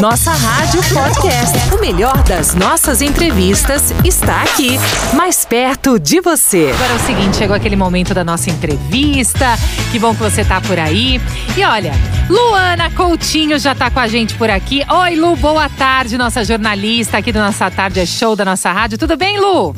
Nossa Rádio Podcast. O melhor das nossas entrevistas está aqui, mais perto de você. Agora é o seguinte, chegou aquele momento da nossa entrevista. Que bom que você tá por aí. E olha, Luana Coutinho já tá com a gente por aqui. Oi, Lu, boa tarde, nossa jornalista aqui do Nossa Tarde é Show da nossa rádio. Tudo bem, Lu?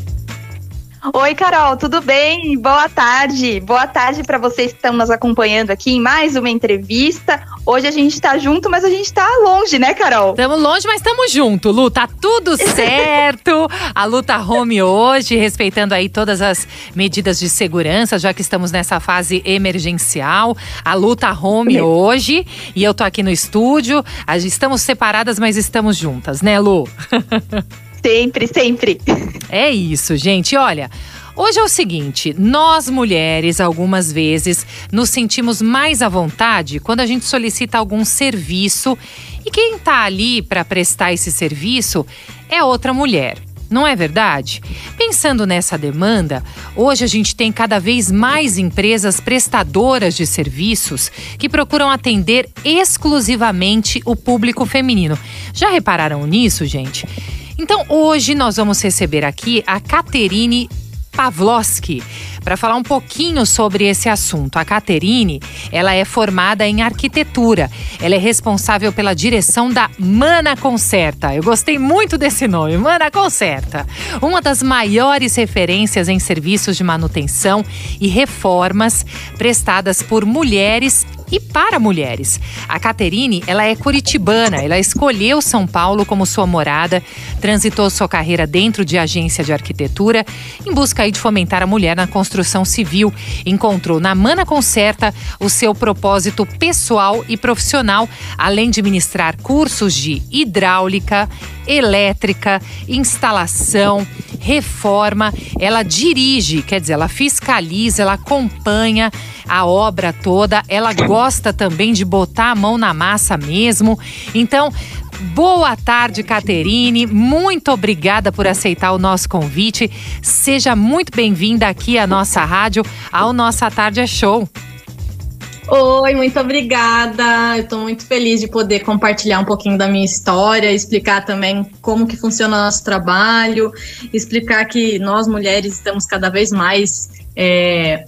Oi, Carol, tudo bem? Boa tarde. Boa tarde para vocês que estão nos acompanhando aqui em mais uma entrevista. Hoje a gente tá junto, mas a gente tá longe, né, Carol? Estamos longe, mas estamos junto, Lu. Tá tudo certo. a Lu tá home hoje, respeitando aí todas as medidas de segurança, já que estamos nessa fase emergencial. A Lu tá home hoje e eu tô aqui no estúdio. Estamos separadas, mas estamos juntas, né, Lu? Sempre, sempre. É isso, gente. Olha. Hoje é o seguinte: nós mulheres, algumas vezes, nos sentimos mais à vontade quando a gente solicita algum serviço e quem está ali para prestar esse serviço é outra mulher. Não é verdade? Pensando nessa demanda, hoje a gente tem cada vez mais empresas prestadoras de serviços que procuram atender exclusivamente o público feminino. Já repararam nisso, gente? Então hoje nós vamos receber aqui a Caterine Pavlovski para falar um pouquinho sobre esse assunto. A Caterine, ela é formada em arquitetura. Ela é responsável pela direção da Mana Concerta. Eu gostei muito desse nome, Mana Concerta. Uma das maiores referências em serviços de manutenção e reformas prestadas por mulheres e para mulheres. A Caterine, ela é curitibana, ela escolheu São Paulo como sua morada, transitou sua carreira dentro de agência de arquitetura em busca de fomentar a mulher na construção civil. Encontrou na Mana Concerta o seu propósito pessoal e profissional, além de ministrar cursos de hidráulica, elétrica, instalação, reforma. Ela dirige, quer dizer, ela fiscaliza, ela acompanha a obra toda, ela gosta também de botar a mão na massa mesmo. Então, Boa tarde, Caterine. Muito obrigada por aceitar o nosso convite. Seja muito bem-vinda aqui à nossa rádio, ao Nossa Tarde é Show. Oi, muito obrigada. Eu estou muito feliz de poder compartilhar um pouquinho da minha história, explicar também como que funciona o nosso trabalho, explicar que nós mulheres estamos cada vez mais é,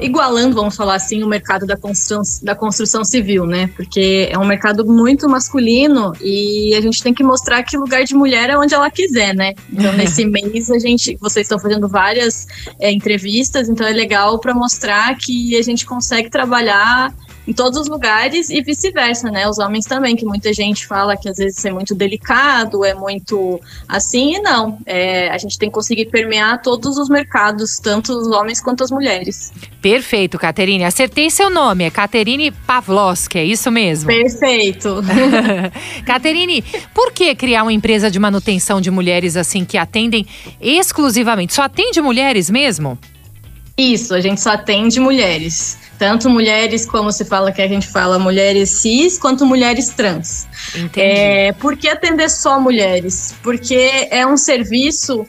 igualando, vamos falar assim, o mercado da construção, da construção civil, né? Porque é um mercado muito masculino e a gente tem que mostrar que lugar de mulher é onde ela quiser, né? Então, nesse mês, a gente, vocês estão fazendo várias é, entrevistas, então é legal para mostrar que a gente consegue trabalhar em todos os lugares e vice-versa, né? Os homens também, que muita gente fala que às vezes é muito delicado, é muito assim, e não. É, a gente tem que conseguir permear todos os mercados, tanto os homens quanto as mulheres. Perfeito, Caterine. Acertei seu nome, é Caterine Pavlovski, é isso mesmo? Perfeito. Caterine, por que criar uma empresa de manutenção de mulheres assim que atendem exclusivamente? Só atende mulheres mesmo? Isso, a gente só atende mulheres tanto mulheres, como se fala que a gente fala mulheres cis, quanto mulheres trans. Entendi. É, por que atender só mulheres? Porque é um serviço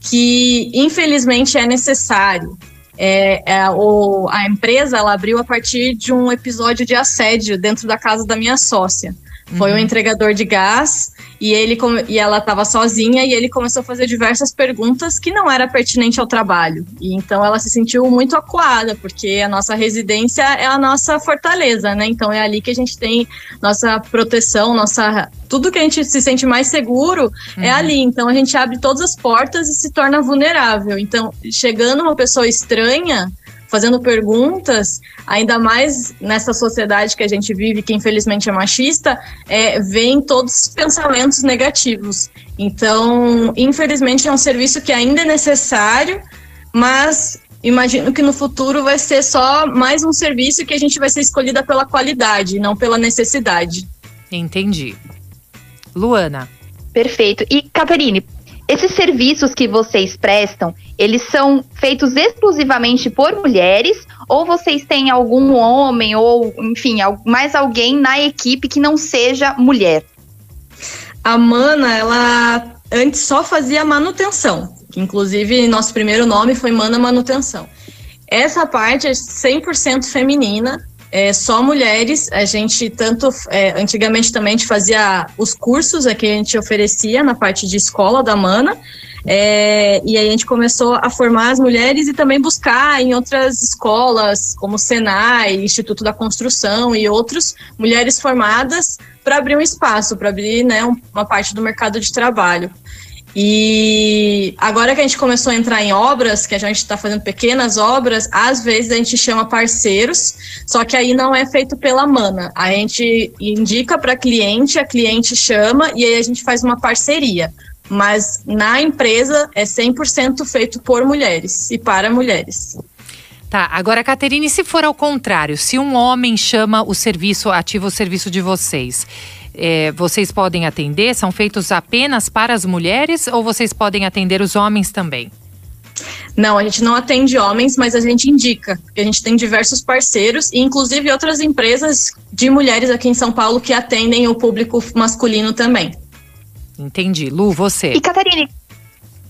que, infelizmente, é necessário. É, é, o, a empresa ela abriu a partir de um episódio de assédio dentro da casa da minha sócia. Foi uhum. um entregador de gás e ele e ela estava sozinha e ele começou a fazer diversas perguntas que não era pertinente ao trabalho. E então ela se sentiu muito acuada, porque a nossa residência é a nossa fortaleza, né? Então é ali que a gente tem nossa proteção, nossa tudo que a gente se sente mais seguro é uhum. é ali. Então a gente abre todas as portas e se torna vulnerável. Então, chegando uma pessoa estranha, fazendo perguntas, ainda mais nessa sociedade que a gente vive, que infelizmente é machista, é, vem todos os pensamentos negativos. Então, infelizmente, é um serviço que ainda é necessário, mas imagino que no futuro vai ser só mais um serviço que a gente vai ser escolhida pela qualidade, não pela necessidade. Entendi. Luana. Perfeito. E, Caterine, esses serviços que vocês prestam, eles são feitos exclusivamente por mulheres ou vocês têm algum homem ou, enfim, mais alguém na equipe que não seja mulher? A Mana, ela antes só fazia manutenção, inclusive nosso primeiro nome foi Mana Manutenção. Essa parte é 100% feminina é, só mulheres. A gente tanto é, antigamente também a gente fazia os cursos que a gente oferecia na parte de escola da Mana. É, e aí a gente começou a formar as mulheres e também buscar em outras escolas, como Senai, Instituto da Construção e outros, mulheres formadas para abrir um espaço, para abrir né, uma parte do mercado de trabalho. E agora que a gente começou a entrar em obras, que a gente está fazendo pequenas obras, às vezes a gente chama parceiros, só que aí não é feito pela mana. A gente indica para cliente, a cliente chama e aí a gente faz uma parceria. Mas na empresa é 100% feito por mulheres e para mulheres. Tá, agora, Caterine, se for ao contrário, se um homem chama o serviço, ativa o serviço de vocês, é, vocês podem atender? São feitos apenas para as mulheres ou vocês podem atender os homens também? Não, a gente não atende homens, mas a gente indica, a gente tem diversos parceiros e inclusive outras empresas de mulheres aqui em São Paulo que atendem o público masculino também. Entendi. Lu, você. E Catarine,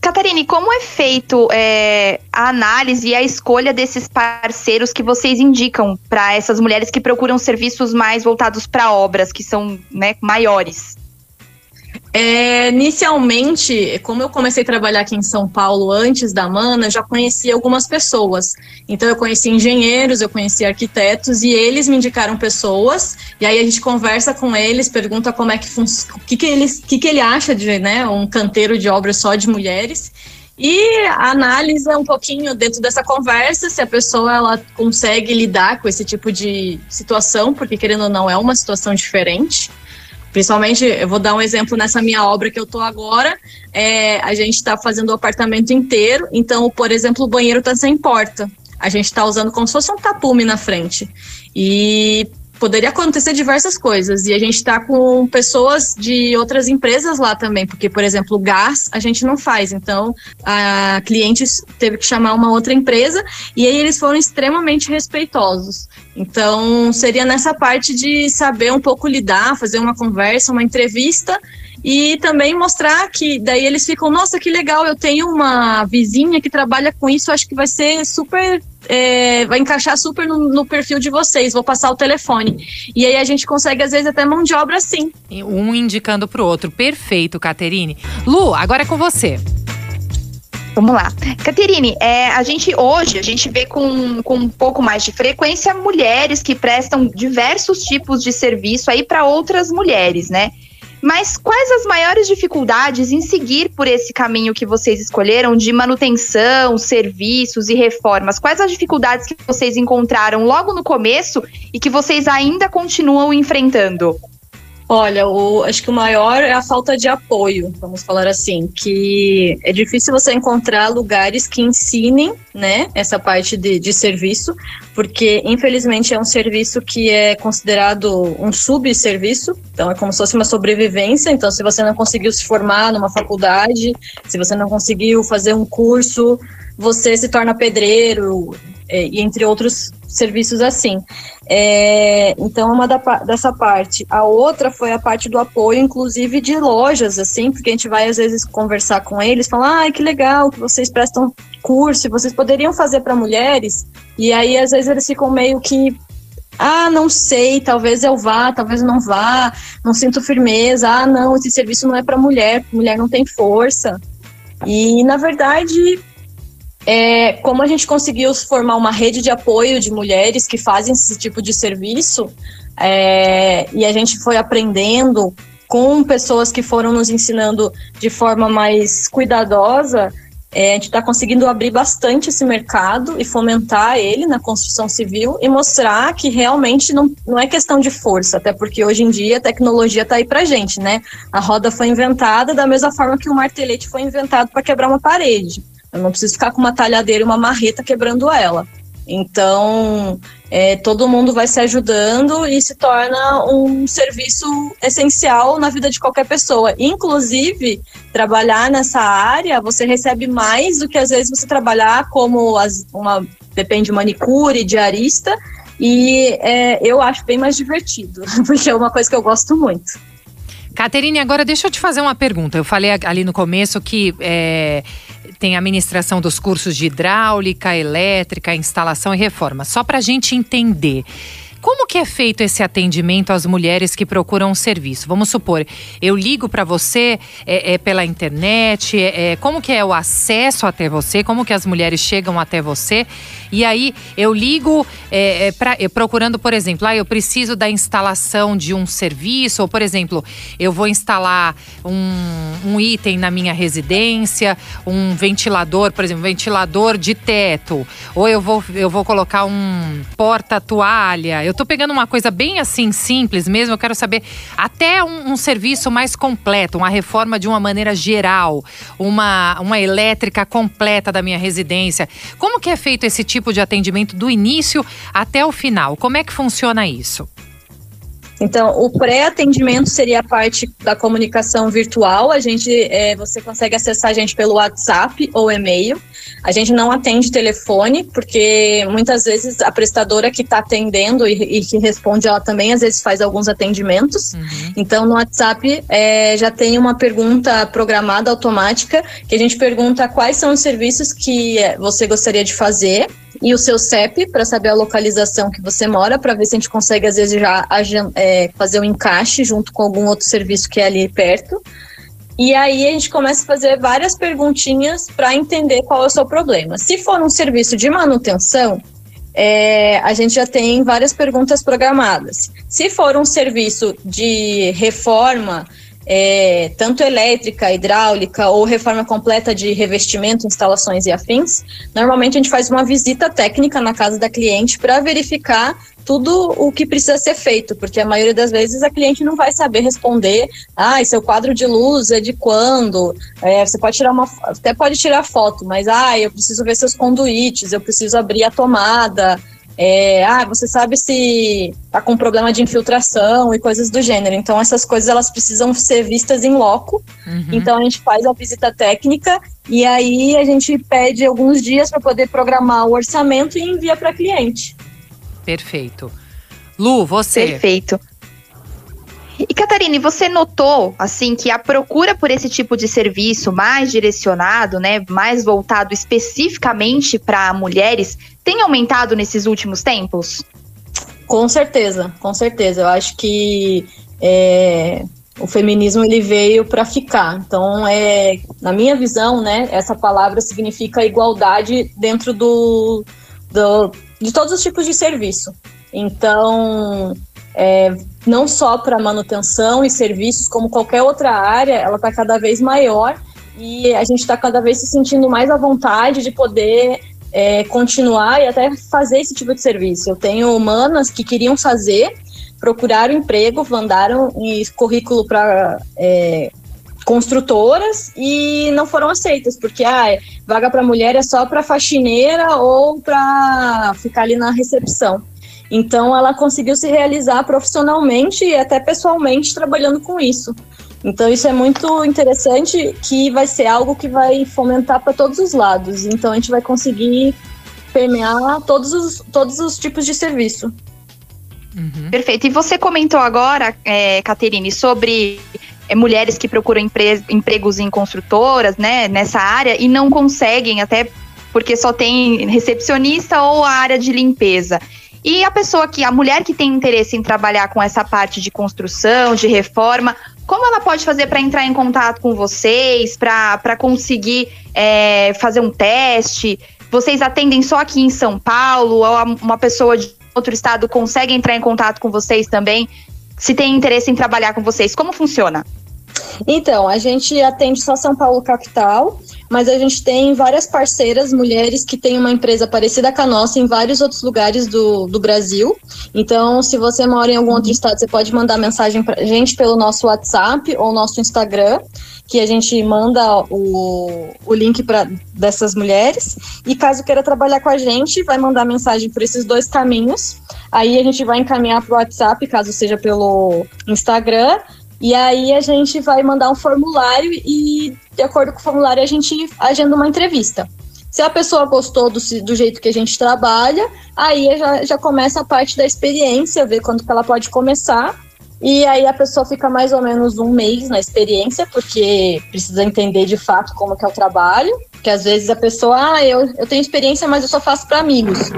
Catarine, como é feito é, a análise e a escolha desses parceiros que vocês indicam para essas mulheres que procuram serviços mais voltados para obras, que são né, maiores? É, inicialmente, como eu comecei a trabalhar aqui em São Paulo antes da Mana, já conheci algumas pessoas. Então, eu conheci engenheiros, eu conheci arquitetos e eles me indicaram pessoas. E aí a gente conversa com eles, pergunta como é que funciona, o que, que, eles, que, que ele acha de né, um canteiro de obras só de mulheres. E analisa um pouquinho dentro dessa conversa se a pessoa ela consegue lidar com esse tipo de situação, porque querendo ou não é uma situação diferente. Principalmente, eu vou dar um exemplo nessa minha obra que eu tô agora. É, a gente está fazendo o apartamento inteiro, então, por exemplo, o banheiro está sem porta. A gente está usando como se fosse um tapume na frente. E poderia acontecer diversas coisas. E a gente está com pessoas de outras empresas lá também, porque, por exemplo, gás a gente não faz. Então, a cliente teve que chamar uma outra empresa e aí eles foram extremamente respeitosos. Então, seria nessa parte de saber um pouco lidar, fazer uma conversa, uma entrevista e também mostrar que daí eles ficam, nossa, que legal, eu tenho uma vizinha que trabalha com isso, acho que vai ser super é, vai encaixar super no, no, perfil de vocês, vou passar o telefone. E aí a gente consegue, às vezes, até mão de obra assim. Um indicando para o outro. Perfeito, Caterine. Lu, agora é com você. Vamos lá. Caterine, é, a gente hoje, a gente vê com, com um pouco mais de frequência mulheres que prestam diversos tipos de serviço aí para outras mulheres, né? Mas quais as maiores dificuldades em seguir por esse caminho que vocês escolheram de manutenção, serviços e reformas? Quais as dificuldades que vocês encontraram logo no começo e que vocês ainda continuam enfrentando? Olha, o, acho que o maior é a falta de apoio, vamos falar assim, que é difícil você encontrar lugares que ensinem, né, essa parte de, de serviço, porque infelizmente é um serviço que é considerado um subserviço, então é como se fosse uma sobrevivência, então se você não conseguiu se formar numa faculdade, se você não conseguiu fazer um curso, você se torna pedreiro, e entre outros serviços assim. É, então, uma da, dessa parte. A outra foi a parte do apoio, inclusive de lojas, assim, porque a gente vai às vezes conversar com eles, falar, ah, que legal que vocês prestam curso, vocês poderiam fazer para mulheres, e aí às vezes eles ficam meio que ah, não sei, talvez eu vá, talvez eu não vá, não sinto firmeza. Ah, não, esse serviço não é para mulher, mulher não tem força. E na verdade, é, como a gente conseguiu formar uma rede de apoio de mulheres que fazem esse tipo de serviço, é, e a gente foi aprendendo com pessoas que foram nos ensinando de forma mais cuidadosa, é, a gente está conseguindo abrir bastante esse mercado e fomentar ele na construção civil e mostrar que realmente não, não é questão de força, até porque hoje em dia a tecnologia está aí para gente, né? A roda foi inventada da mesma forma que o martelete foi inventado para quebrar uma parede. Eu não preciso ficar com uma talhadeira e uma marreta quebrando ela. Então, é, todo mundo vai se ajudando e se torna um serviço essencial na vida de qualquer pessoa. Inclusive, trabalhar nessa área, você recebe mais do que às vezes você trabalhar como as, uma, depende, manicure, diarista, e é, eu acho bem mais divertido, porque é uma coisa que eu gosto muito. Caterine, agora deixa eu te fazer uma pergunta. Eu falei ali no começo que é, tem a ministração dos cursos de hidráulica, elétrica, instalação e reforma. Só para a gente entender. Como que é feito esse atendimento às mulheres que procuram um serviço? Vamos supor, eu ligo para você é, é, pela internet, é, é, como que é o acesso até você, como que as mulheres chegam até você? E aí eu ligo é, é pra, procurando, por exemplo, ah, eu preciso da instalação de um serviço, ou por exemplo, eu vou instalar um, um item na minha residência, um ventilador, por exemplo, ventilador de teto, ou eu vou, eu vou colocar um porta-toalha. Eu tô pegando uma coisa bem assim, simples mesmo, eu quero saber até um, um serviço mais completo, uma reforma de uma maneira geral, uma, uma elétrica completa da minha residência. Como que é feito esse tipo de atendimento do início até o final? Como é que funciona isso? Então, o pré-atendimento seria a parte da comunicação virtual. A gente, é, você consegue acessar a gente pelo WhatsApp ou e-mail. A gente não atende telefone, porque muitas vezes a prestadora que está atendendo e, e, que responde, ela também às vezes faz alguns atendimentos. Uhum. Então, no WhatsApp é, já tem uma pergunta programada automática, que a gente pergunta quais são os serviços que você gostaria de fazer e o seu CEP para saber a localização que você mora, para ver se a gente consegue, às vezes, já é, fazer um encaixe junto com algum outro serviço que é ali perto. E aí a gente começa a fazer várias perguntinhas para entender qual é o seu problema. Se for um serviço de manutenção, é, a gente já tem várias perguntas programadas. Se for um serviço de reforma, é, tanto elétrica, hidráulica ou reforma completa de revestimento, instalações e afins, normalmente a gente faz uma visita técnica na casa da cliente para verificar tudo o que precisa ser feito, porque a maioria das vezes a cliente não vai saber responder, ah, seu quadro de luz é de quando? É, você pode tirar uma, até pode tirar foto, mas ah, eu preciso ver seus conduítes, eu preciso abrir a tomada, é, ah, você sabe se tá com problema de infiltração e coisas do gênero. Então, essas coisas elas precisam ser vistas em loco. Uhum. Então, a gente faz a visita técnica e aí a gente pede alguns dias para poder programar o orçamento e envia para cliente. Perfeito. Lu, você. Perfeito. E Catarine, você notou assim que a procura por esse tipo de serviço mais direcionado, né, mais voltado especificamente para mulheres, tem aumentado nesses últimos tempos? Com certeza, com certeza. Eu acho que é, o feminismo ele veio para ficar. Então, é, na minha visão, né, essa palavra significa igualdade dentro do, do de todos os tipos de serviço. Então, é, não só para manutenção e serviços, como qualquer outra área, ela está cada vez maior e a gente está cada vez se sentindo mais à vontade de poder é, continuar e até fazer esse tipo de serviço. Eu tenho humanas que queriam fazer, procuraram emprego, mandaram currículo para é, construtoras e não foram aceitas, porque ah, vaga para mulher é só para faxineira ou para ficar ali na recepção. Então, ela conseguiu se realizar profissionalmente e até pessoalmente trabalhando com isso. Então, isso é muito interessante, que vai ser algo que vai fomentar para todos os lados. Então, a gente vai conseguir permear todos os, todos os tipos de serviço. Uhum. Perfeito. E você comentou agora, é, Caterine, sobre é, mulheres que procuram empre empregos em construtoras, né, nessa área, e não conseguem, até porque só tem recepcionista ou a área de limpeza. E a pessoa que, a mulher que tem interesse em trabalhar com essa parte de construção, de reforma, como ela pode fazer para entrar em contato com vocês, para conseguir é, fazer um teste? Vocês atendem só aqui em São Paulo? Ou uma pessoa de outro estado consegue entrar em contato com vocês também? Se tem interesse em trabalhar com vocês, como funciona? Então, a gente atende só São Paulo capital mas a gente tem várias parceiras, mulheres que têm uma empresa parecida com a nossa em vários outros lugares do, do Brasil. Então, se você mora em algum outro estado, você pode mandar mensagem para a gente pelo nosso WhatsApp ou nosso Instagram, que a gente manda o, o link para dessas mulheres. E caso queira trabalhar com a gente, vai mandar mensagem por esses dois caminhos. Aí a gente vai encaminhar para o WhatsApp, caso seja pelo Instagram e aí a gente vai mandar um formulário e, de acordo com o formulário, a gente agenda uma entrevista. Se a pessoa gostou do, do jeito que a gente trabalha, aí já, já começa a parte da experiência, ver quando que ela pode começar. E aí a pessoa fica mais ou menos um mês na experiência, porque precisa entender de fato como que é o trabalho. Porque às vezes a pessoa, ah, eu, eu tenho experiência, mas eu só faço para amigos.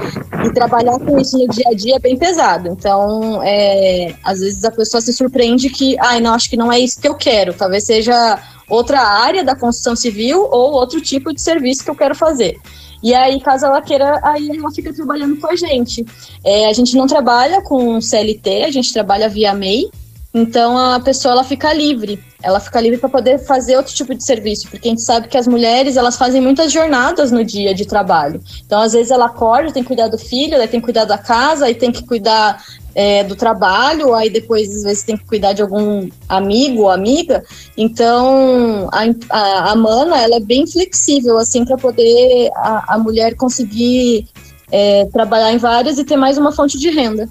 E trabalhar com isso no dia a dia é bem pesado. Então, é, às vezes a pessoa se surpreende que, ah, não, acho que não é isso que eu quero. Talvez seja outra área da construção civil ou outro tipo de serviço que eu quero fazer. E aí, caso ela queira, aí ela fica trabalhando com a gente. É, a gente não trabalha com CLT, a gente trabalha via MEI, então a pessoa ela fica livre, ela fica livre para poder fazer outro tipo de serviço, porque a gente sabe que as mulheres elas fazem muitas jornadas no dia de trabalho. Então às vezes ela acorda, tem que cuidar do filho, tem que cuidar da casa, aí tem que cuidar é, do trabalho, aí depois às vezes tem que cuidar de algum amigo ou amiga. Então a, a, a Mana ela é bem flexível assim para poder a, a, mulher conseguir é, trabalhar em várias e ter mais uma fonte de renda.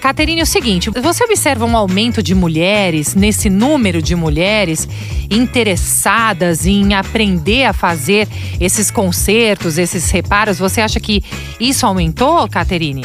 Caterine, é o seguinte: você observa um aumento de mulheres, nesse número de mulheres interessadas em aprender a fazer esses consertos, esses reparos? Você acha que isso aumentou, Caterine?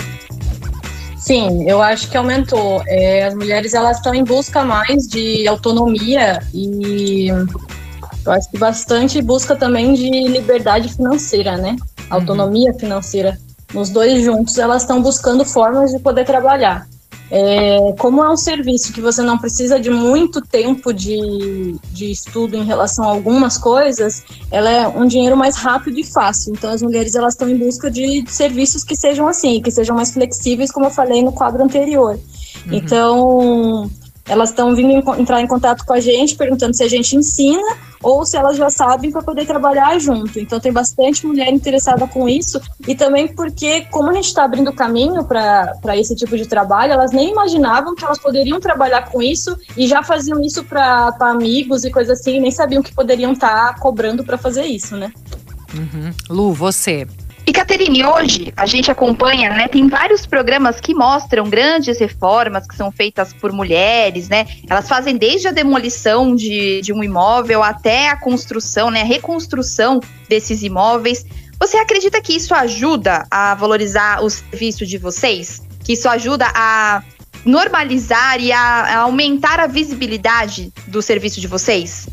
Sim, eu acho que aumentou. É, as mulheres elas estão em busca mais de autonomia e eu acho que bastante busca também de liberdade financeira, né? Uhum. Autonomia financeira. Nos dois juntos, elas estão buscando formas de poder trabalhar. É, como é um serviço que você não precisa de muito tempo de, de estudo em relação a algumas coisas, ela é um dinheiro mais rápido e fácil. Então, as mulheres elas estão em busca de, de serviços que sejam assim, que sejam mais flexíveis, como eu falei no quadro anterior. Uhum. Então, elas estão vindo entrar em contato com a gente, perguntando se a gente ensina ou se elas já sabem para poder trabalhar junto. Então tem bastante mulher interessada com isso e também porque como a gente está abrindo caminho para esse tipo de trabalho, elas nem imaginavam que elas poderiam trabalhar com isso e já faziam isso para amigos e coisas assim, nem sabiam que poderiam estar tá cobrando para fazer isso, né? Uhum. Lu, você e Caterine, hoje a gente acompanha, né? Tem vários programas que mostram grandes reformas que são feitas por mulheres, né? Elas fazem desde a demolição de, de um imóvel até a construção, né? A reconstrução desses imóveis. Você acredita que isso ajuda a valorizar o serviço de vocês? Que isso ajuda a normalizar e a, a aumentar a visibilidade do serviço de vocês?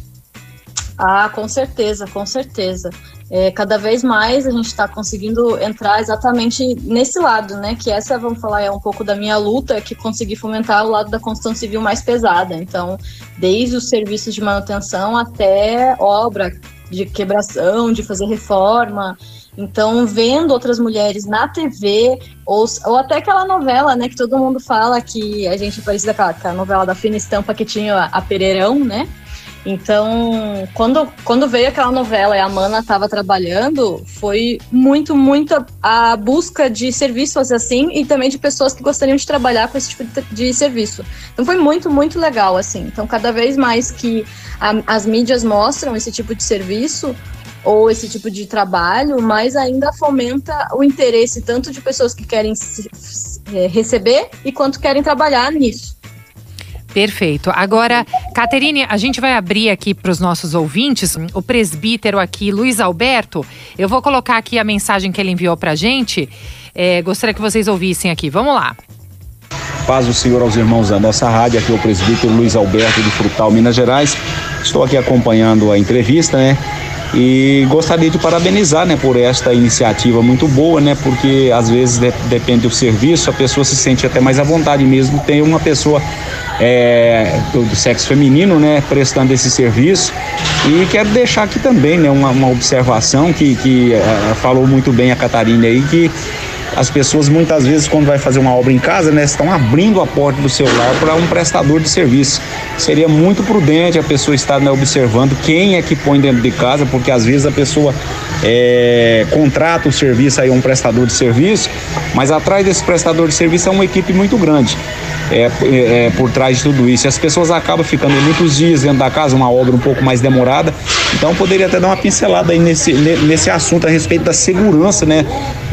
Ah, com certeza, com certeza é, cada vez mais a gente está conseguindo entrar exatamente nesse lado, né? Que essa, vamos falar, é um pouco da minha luta, que conseguir fomentar o lado da construção civil mais pesada. Então, desde os serviços de manutenção até obra de quebração, de fazer reforma. Então, vendo outras mulheres na TV, ou, ou até aquela novela, né, que todo mundo fala que a gente é parecida com a, com a novela da Fina Estampa que tinha a Pereirão, né? Então, quando, quando veio aquela novela e a Mana estava trabalhando, foi muito, muito a busca de serviços assim e também de pessoas que gostariam de trabalhar com esse tipo de, de serviço. Então, foi muito, muito legal, assim. Então, cada vez mais que a, as mídias mostram esse tipo de serviço, ou esse tipo de trabalho, mais ainda fomenta o interesse tanto de pessoas que querem é, receber e quanto querem trabalhar nisso. Perfeito. Agora, Caterine, a gente vai abrir aqui para os nossos ouvintes, o presbítero aqui, Luiz Alberto. Eu vou colocar aqui a mensagem que ele enviou para a gente. É, gostaria que vocês ouvissem aqui. Vamos lá. Paz do Senhor aos irmãos da nossa rádio, aqui é o presbítero Luiz Alberto de Frutal, Minas Gerais. Estou aqui acompanhando a entrevista, né? E gostaria de parabenizar, né, por esta iniciativa muito boa, né, porque às vezes de, depende do serviço, a pessoa se sente até mais à vontade mesmo. Tem uma pessoa é, do, do, sexo feminino, né, prestando esse serviço. E quero deixar aqui também, né, uma, uma observação que, que uh, falou muito bem a Catarina aí, que as pessoas muitas vezes quando vai fazer uma obra em casa, né, estão abrindo a porta do celular para um prestador de serviço. Seria muito prudente a pessoa estar né, observando quem é que põe dentro de casa, porque às vezes a pessoa é, contrata o serviço aí um prestador de serviço, mas atrás desse prestador de serviço é uma equipe muito grande. É, é, é, por trás de tudo isso. E as pessoas acabam ficando muitos dias dentro da casa, uma obra um pouco mais demorada. Então poderia até dar uma pincelada aí nesse, nesse assunto a respeito da segurança, né?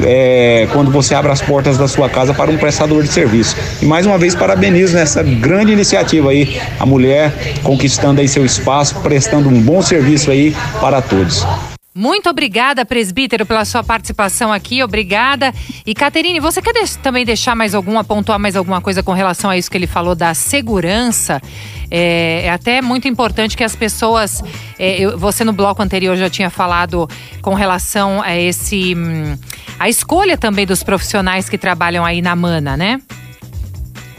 É, quando você abre as portas da sua casa para um prestador de serviço. E mais uma vez parabenizo nessa grande iniciativa aí, a mulher conquistando aí seu espaço, prestando um bom serviço aí para todos. Muito obrigada, presbítero, pela sua participação aqui. Obrigada. E, Caterine, você quer de também deixar mais alguma, pontuar mais alguma coisa com relação a isso que ele falou da segurança? É, é até muito importante que as pessoas. É, eu, você no bloco anterior já tinha falado com relação a esse. Hum, a escolha também dos profissionais que trabalham aí na Mana, né?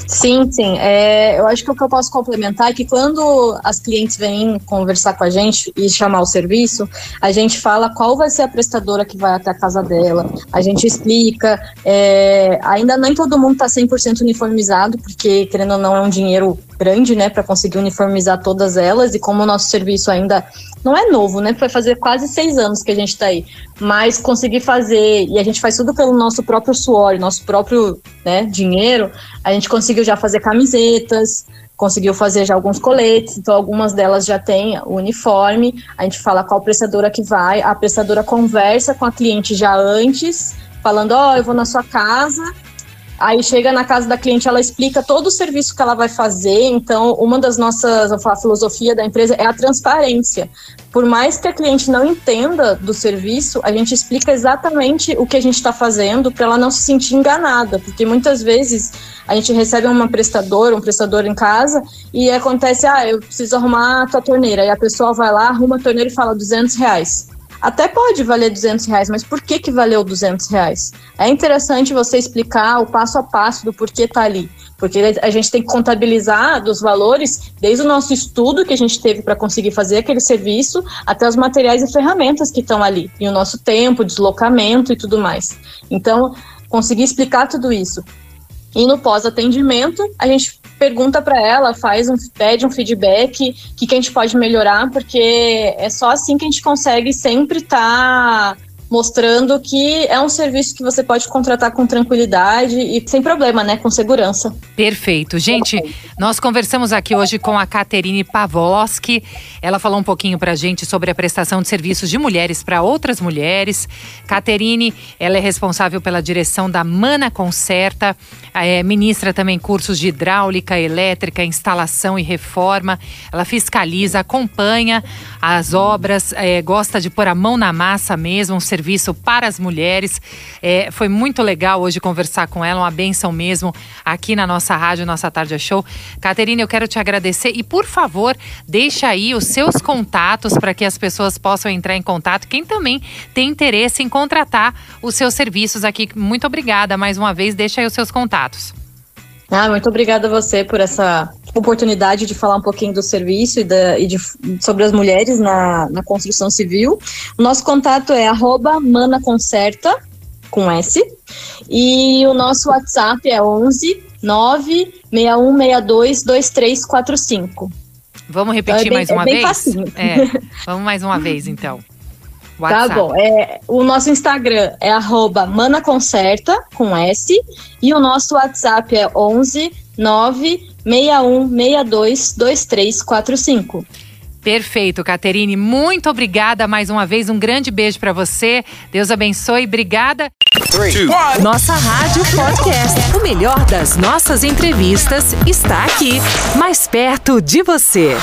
Sim, sim. É, eu acho que o que eu posso complementar é que quando as clientes vêm conversar com a gente e chamar o serviço, a gente fala qual vai ser a prestadora que vai até a casa dela, a gente explica. É, ainda nem todo mundo está 100% uniformizado, porque, querendo ou não, é um dinheiro grande, né, para conseguir uniformizar todas elas. E como o nosso serviço ainda não é novo, né, foi fazer quase seis anos que a gente está aí, mas conseguir fazer, e a gente faz tudo pelo nosso próprio suor, nosso próprio né, dinheiro, a gente conseguiu já fazer camisetas, conseguiu fazer já alguns coletes, então algumas delas já têm o uniforme, a gente fala qual prestadora que vai, a prestadora conversa com a cliente já antes, falando, ó, oh, eu vou na sua casa, Aí chega na casa da cliente, ela explica todo o serviço que ela vai fazer. Então, uma das nossas, a filosofia da empresa é a transparência. Por mais que a cliente não entenda do serviço, a gente explica exatamente o que a gente está fazendo para ela não se sentir enganada, porque muitas vezes a gente recebe uma prestadora, um prestador em casa e acontece, ah, eu preciso arrumar a tua torneira. E a pessoa vai lá, arruma a torneira e fala 200 reais. Até pode valer 200 reais, mas por que, que valeu 200 reais? É interessante você explicar o passo a passo do porquê tá ali. Porque a gente tem que contabilizar dos valores, desde o nosso estudo que a gente teve para conseguir fazer aquele serviço, até os materiais e ferramentas que estão ali, e o nosso tempo, deslocamento e tudo mais. Então, conseguir explicar tudo isso. E no pós-atendimento, a gente pergunta para ela, faz um, pede um feedback, o que, que a gente pode melhorar, porque é só assim que a gente consegue sempre estar tá mostrando que é um serviço que você pode contratar com tranquilidade e sem problema, né, com segurança. Perfeito. Gente, nós conversamos aqui hoje com a Caterine Pavoski. Ela falou um pouquinho pra gente sobre a prestação de serviços de mulheres para outras mulheres. Caterine, ela é responsável pela direção da Mana Concerta, é, ministra também cursos de hidráulica, elétrica, instalação e reforma. Ela fiscaliza, acompanha as obras, é, gosta de pôr a mão na massa mesmo, serviço para as mulheres. É, foi muito legal hoje conversar com ela, uma benção mesmo aqui na nossa rádio, nossa Tarde é Show. Caterina, eu quero te agradecer e, por favor, deixa aí os seus contatos para que as pessoas possam entrar em contato. Quem também tem interesse em contratar os seus serviços aqui. Muito obrigada mais uma vez, deixa aí os seus contatos. Ah, muito obrigada a você por essa oportunidade de falar um pouquinho do serviço e, da, e de, sobre as mulheres na, na construção civil. Nosso contato é arroba manaconcerta, com S, e o nosso WhatsApp é 11 96162 2345. Vamos repetir então é bem, mais uma é vez? É, vamos mais uma vez então. Tá WhatsApp. Tá bom. É, o nosso Instagram é arroba manaconcerta, com S. E o nosso WhatsApp é 11 96162 2345. Perfeito, Caterine. Muito obrigada mais uma vez. Um grande beijo para você. Deus abençoe. Obrigada. Three, Nossa Rádio Podcast. O melhor das nossas entrevistas está aqui, mais perto de você.